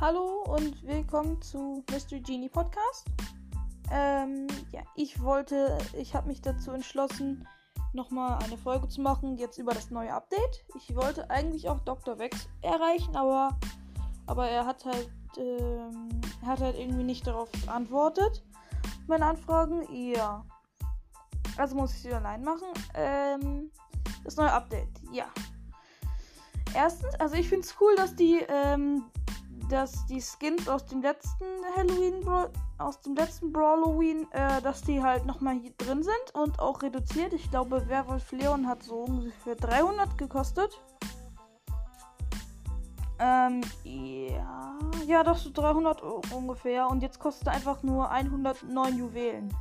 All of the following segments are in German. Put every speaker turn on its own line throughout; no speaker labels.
Hallo und willkommen zu Mystery Genie Podcast. Ähm, ja, ich wollte, ich habe mich dazu entschlossen, nochmal eine Folge zu machen, jetzt über das neue Update. Ich wollte eigentlich auch Dr. Vex erreichen, aber, aber er hat halt, ähm, er hat halt irgendwie nicht darauf geantwortet. Meine Anfragen, ja. Also muss ich sie allein machen. Ähm, das neue Update, ja. Erstens, also ich finde es cool, dass die ähm, dass die Skins aus dem letzten Halloween, aus dem letzten Brawloween, äh, dass die halt nochmal hier drin sind und auch reduziert. Ich glaube, Werwolf Leon hat so ungefähr 300 gekostet. Ähm, ja, ja, das ist 300 ungefähr. Und jetzt kostet er einfach nur 109 Juwelen.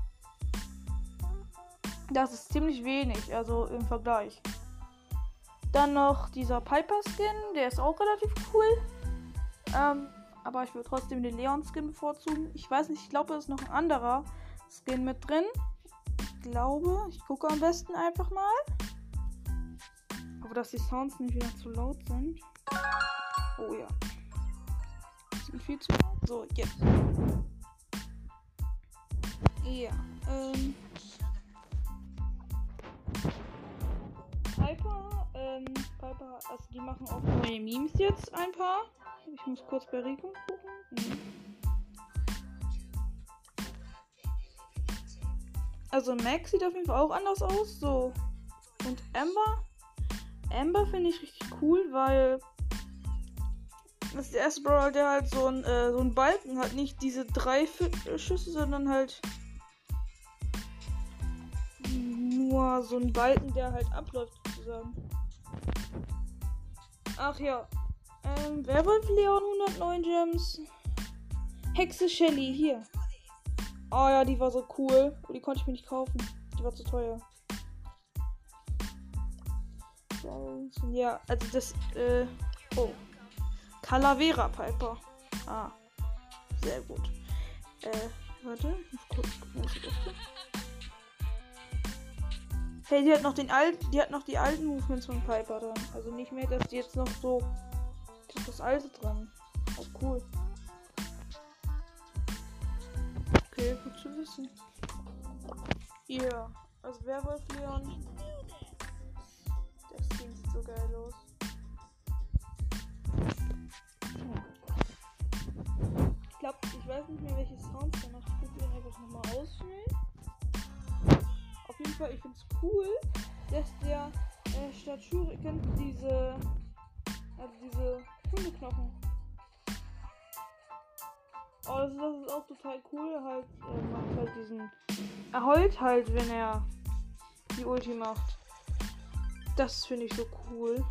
Das ist ziemlich wenig, also im Vergleich. Dann noch dieser Piper Skin, der ist auch relativ cool. Ähm, aber ich würde trotzdem den Leon-Skin bevorzugen. Ich weiß nicht, ich glaube, es ist noch ein anderer Skin mit drin. Ich glaube, ich gucke am besten einfach mal. Aber dass die Sounds nicht wieder zu laut sind. Oh ja. Sind viel zu laut. So, jetzt. Ja, ähm. Piper, ähm, Piper, also die machen auch neue Memes jetzt ein paar. Ich muss kurz bei Rico gucken. Mhm. Also Max sieht auf jeden Fall auch anders aus. So. Und Amber. Amber finde ich richtig cool, weil das ist der erste Brawler, der halt so ein, äh, so Balken hat. Nicht diese drei Schüsse, sondern halt nur so ein Balken, der halt abläuft sozusagen. Ach ja, ähm, Werwolf Leon 109 Gems. Hexe Shelly, hier. Oh ja, die war so cool. Oh, die konnte ich mir nicht kaufen. Die war zu teuer. Ja, also das, äh, oh. Calavera Piper. Ah. Sehr gut. Äh, warte. Ich kurz gucken, Hey, die hat noch den alten, die hat noch die alten Movements von Piper dran. Also nicht mehr, dass die jetzt noch so da ist das alte dran. Oh, cool. Okay, gut zu wissen. Ja, yeah. also Werwolf Leon. Das Ding sieht so geil aus. Ich glaube, ich weiß nicht mehr, welche Sounds der macht. Ich ihn einfach nochmal auswählen. Auf jeden Fall, ich finde es cool, dass der äh, statt Shuriken diese, also diese Hundeknochen. Oh, das, das, ist auch total cool. Halt, er macht halt diesen. Er heult halt, wenn er die Ulti macht. Das finde ich so cool.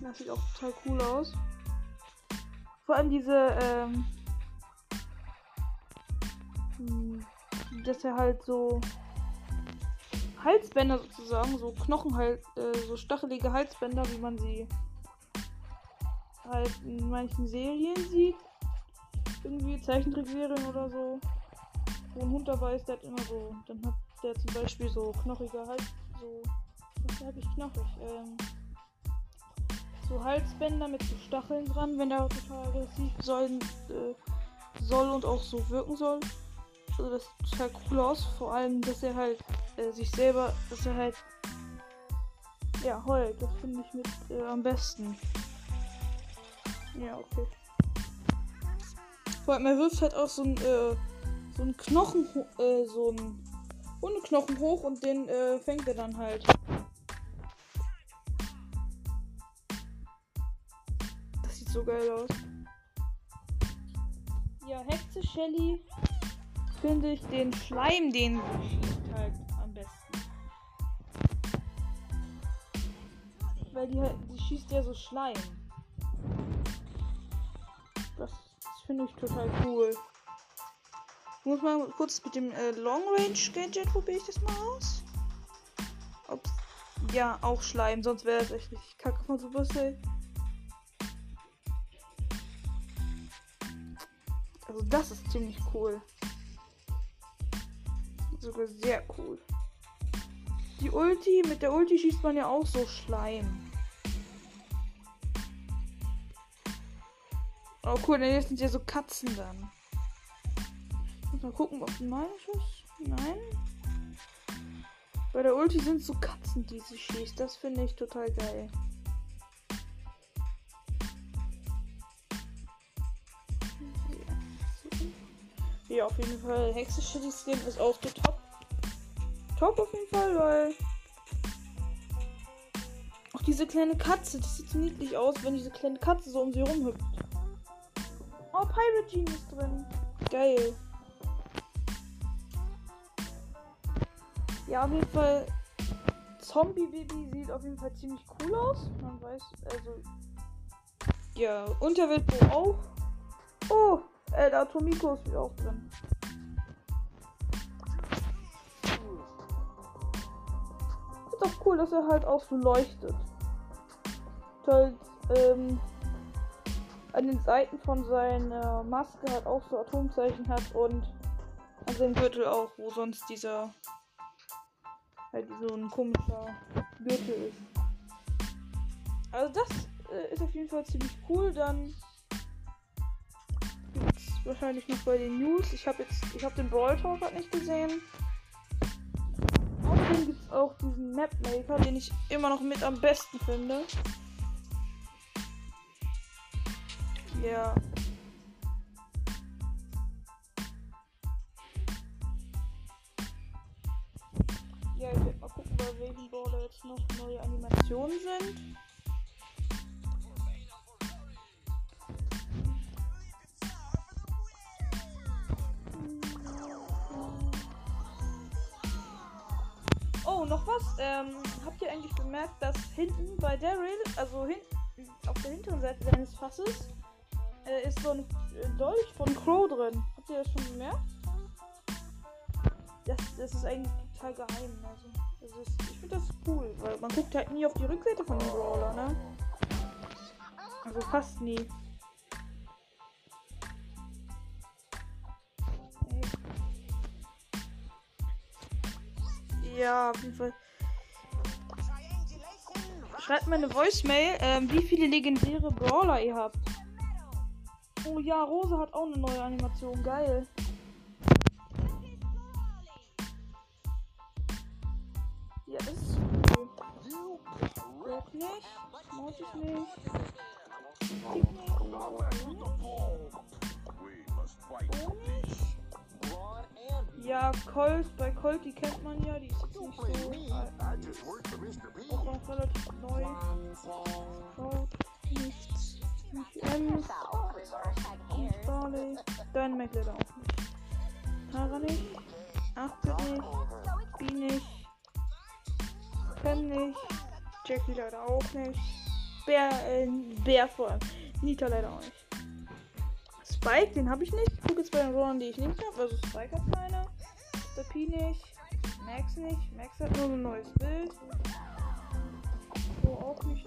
Das sieht auch total cool aus. Vor allem diese, ähm, hm, dass er halt so Halsbänder sozusagen, so Knochen halt, äh, so stachelige Halsbänder, wie man sie halt in manchen Serien sieht. Irgendwie Zeichentrickserien oder so. Wo ein Hund dabei ist, der hat immer so, dann hat der zum Beispiel so knochige Hals, so, was sag ich knochig, ähm, so Halsbänder mit so Stacheln dran, wenn der total aggressiv soll, äh, soll und auch so wirken soll. Also das sieht total cool aus, vor allem, dass er halt äh, sich selber, dass er halt ja heult. Das finde ich mit äh, am besten. Ja, okay. Vor allem, er wirft halt auch so ein, äh, so ein Knochen, äh, so ein Hundeknochen hoch und den äh, fängt er dann halt. Das sieht so geil aus. Ja, Hexe Shelly finde ich den Schleim, den weil die, die schießt ja so Schleim. Das, das finde ich total cool. Ich muss mal kurz mit dem äh, Long Range Gadget probiere ich das mal aus. Ob, ja, auch Schleim, sonst wäre das echt richtig kacke von Supercell. Also das ist ziemlich cool. Sogar sehr cool. Die Ulti, mit der Ulti schießt man ja auch so Schleim. Oh cool, jetzt sind ja so Katzen dann. Muss mal gucken, ob mein Schuss. Nein. Bei der Ulti sind so Katzen, die sie schießt. Das finde ich total geil. Ja, auf jeden Fall. Hexe Shitty ist auch der Top. Top auf jeden Fall, weil. Auch diese kleine Katze, das sieht so niedlich aus, wenn diese kleine Katze so um sie rumhüpft. Oh, Pirate Gene ist drin. Geil. Ja, auf jeden Fall. Zombie Baby sieht auf jeden Fall ziemlich cool aus. Man weiß, also. Ja, Unterwelt auch. Oh, äh, der Atomiko ist wieder auch drin. Ist auch cool, dass er halt auch so leuchtet. Halt, ähm, an den Seiten von seiner Maske halt auch so Atomzeichen hat und an seinem Gürtel auch, wo sonst dieser halt so ein komischer Gürtel ist. Also das äh, ist auf jeden Fall ziemlich cool. Dann gibt's wahrscheinlich noch bei den News. Ich habe jetzt, ich habe den Brawl Talk halt nicht gesehen. Außerdem gibt es auch diesen Map Maker, den ich immer noch mit am besten finde. Ja. Ja, ich werde mal gucken, bei welchen Brawler jetzt noch neue Animationen sind. Oh, noch was. Ähm, habt ihr eigentlich bemerkt, dass hinten bei Daryl, also hinten auf der hinteren Seite seines Fasses, äh, ist so ein äh, Dolch von Crow drin. Habt ihr das schon bemerkt? Das, das ist eigentlich total geheim. Also, das ist, ich finde das cool, weil man guckt halt nie auf die Rückseite von dem Brawler, ne? Also fast nie. Ja, auf jeden Fall. Schreibt mir eine Voicemail, ähm, wie viele legendäre Brawler ihr habt. Oh ja, Rose hat auch eine neue Animation. Geil. Ja, das ist cool. Rock nicht. Nicht. Tick nicht. Oh nicht. Ja, Colt, bei Colt, die kennt man ja, die ist jetzt nicht so. Auch noch relativ neu. Colt, nichts. Nicht Ems. Barley. Dynamite leider auch nicht. Tara nicht. 8-Bit nicht. B nicht. Pam nicht. Jackie leider auch nicht. Bär, äh, Bär vor allem. Nita leider auch nicht. Spike, den habe ich nicht. Ich gucke jetzt bei den Rollern, die ich nicht habe. Also Spike hat keine. Mr. P nicht. Max nicht. Max hat nur ein neues Bild. So auch nicht.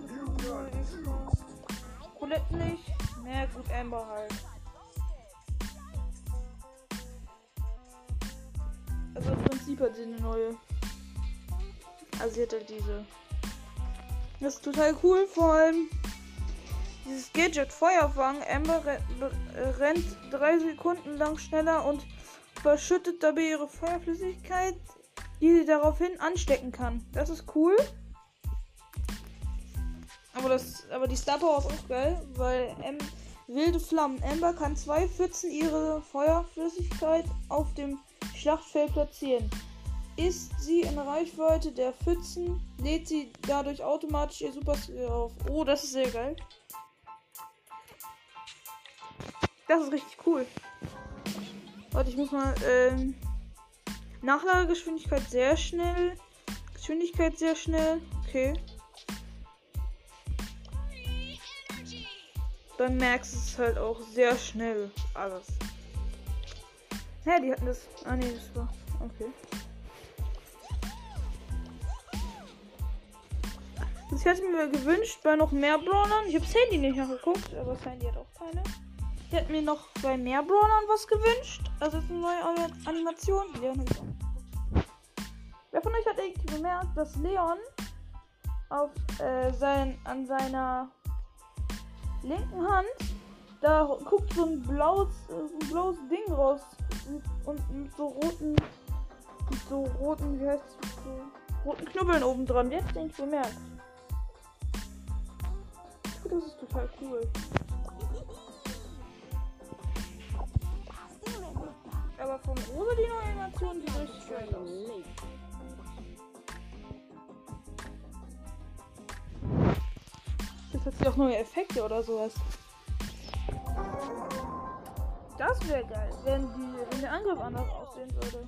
Colette nicht. Na gut, Amber halt. Also im Prinzip hat sie eine neue. Also sie hat halt diese. Das ist total cool, vor allem dieses Gadget Feuerfang. Amber rennt drei Sekunden lang schneller und verschüttet dabei ihre Feuerflüssigkeit, die sie daraufhin anstecken kann. Das ist cool. Aber das, aber die Star Power ist auch geil, weil M wilde Flammen. Amber kann zwei Pfützen ihre Feuerflüssigkeit auf dem Schlachtfeld platzieren. Ist sie in Reichweite der Pfützen, lädt sie dadurch automatisch ihr Super Skill auf. Oh, das ist sehr geil. Das ist richtig cool. Warte, ich muss mal. Ähm, Nachladegeschwindigkeit sehr schnell. Geschwindigkeit sehr schnell. Okay. Beim Max ist es halt auch sehr schnell alles. Hä, die hatten das. Ah ne, das war. Okay. Das hätte ich mir gewünscht bei noch mehr Brawlern. Ich habe Sandy nicht nachgeguckt, aber Sandy hat auch keine. Ich hätte mir noch bei mehr Brawlern was gewünscht. Also eine neue Animation. Leon habe ich auch Wer von euch hat eigentlich bemerkt, dass Leon auf äh, sein, an seiner linken Hand Da guckt so ein blaues, äh, so ein blaues Ding raus. Und, und mit so roten. Mit so roten, wie heißt es? So roten Knubbeln oben dran. Jetzt den ich bemerkt. Das ist total cool. Aber von Rosa die neue Animation sieht richtig schön aus. Jetzt hat sie auch neue Effekte oder sowas. Das wäre geil, wenn, die, wenn der Angriff anders aussehen würde.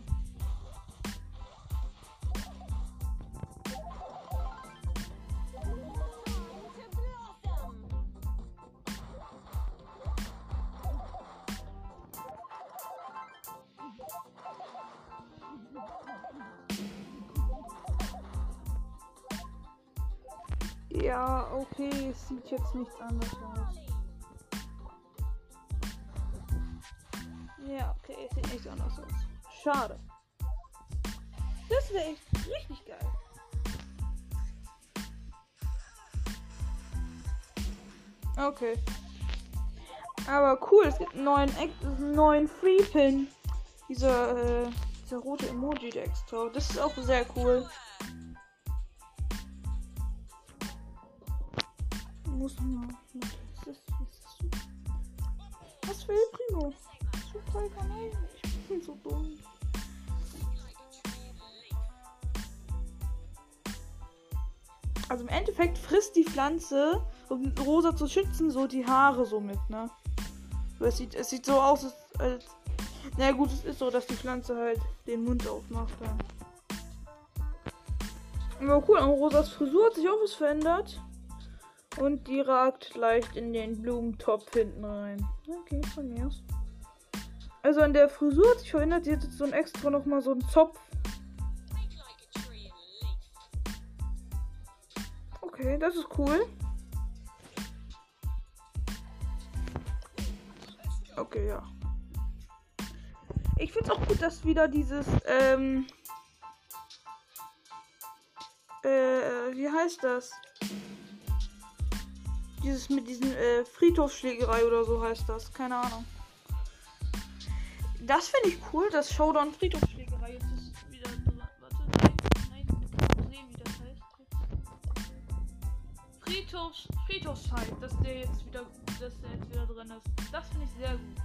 Ja, okay, es sieht jetzt nichts anderes aus. Ja, okay, sieht nichts anderes aus. Schade. Das wäre echt richtig geil. Okay. Aber cool, es gibt einen neuen, einen neuen Free Pin. Dieser, äh, dieser rote Emoji der extra. Das ist auch sehr cool. Muss man. Was ist, was so? Für El Primo? Super Kanal. Ich bin so dumm. Also im Endeffekt frisst die Pflanze, um Rosa zu schützen, so die Haare so mit, ne? Es sieht, es sieht so aus, als, als. Na gut, es ist so, dass die Pflanze halt den Mund aufmacht dann. Aber cool, an Rosas Frisur hat sich auch was verändert. Und die ragt leicht in den Blumentopf hinten rein. Okay, von mir aus. Also an der Frisur hat sich verändert. Sie hat jetzt so ein extra nochmal so einen Zopf. Okay, das ist cool. Okay, ja. Ich finde es auch gut, dass wieder dieses, ähm, äh, wie heißt das? Dieses mit diesen äh, Friedhofsschlägerei oder so heißt das. Keine Ahnung. Das finde ich cool, dass Showdown Friedhofsschlägerei jetzt ist wieder. Warte, nein, nein, sehen, wie das heißt. Friedhofs, Friedhofsfight, dass der jetzt wieder, dass der jetzt wieder drin ist. Das finde ich sehr gut.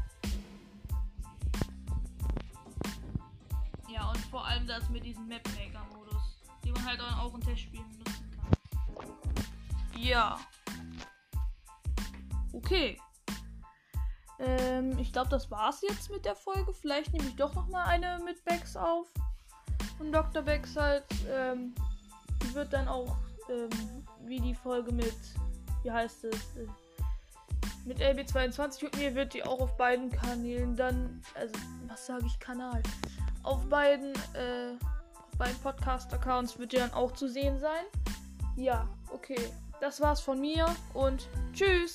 Ja, und vor allem das mit diesem Mapmaker-Modus, den man halt auch in Testspielen nutzen kann. Ja. Okay. Ähm, ich glaube, das war's jetzt mit der Folge. Vielleicht nehme ich doch noch mal eine mit Bex auf. Und Dr. Bex halt ähm, wird dann auch ähm, wie die Folge mit, wie heißt es, äh, mit LB22 und mir wird die auch auf beiden Kanälen dann, also was sage ich Kanal, auf beiden, äh, auf beiden Podcast-Accounts wird die dann auch zu sehen sein. Ja, okay. Das war's von mir und tschüss.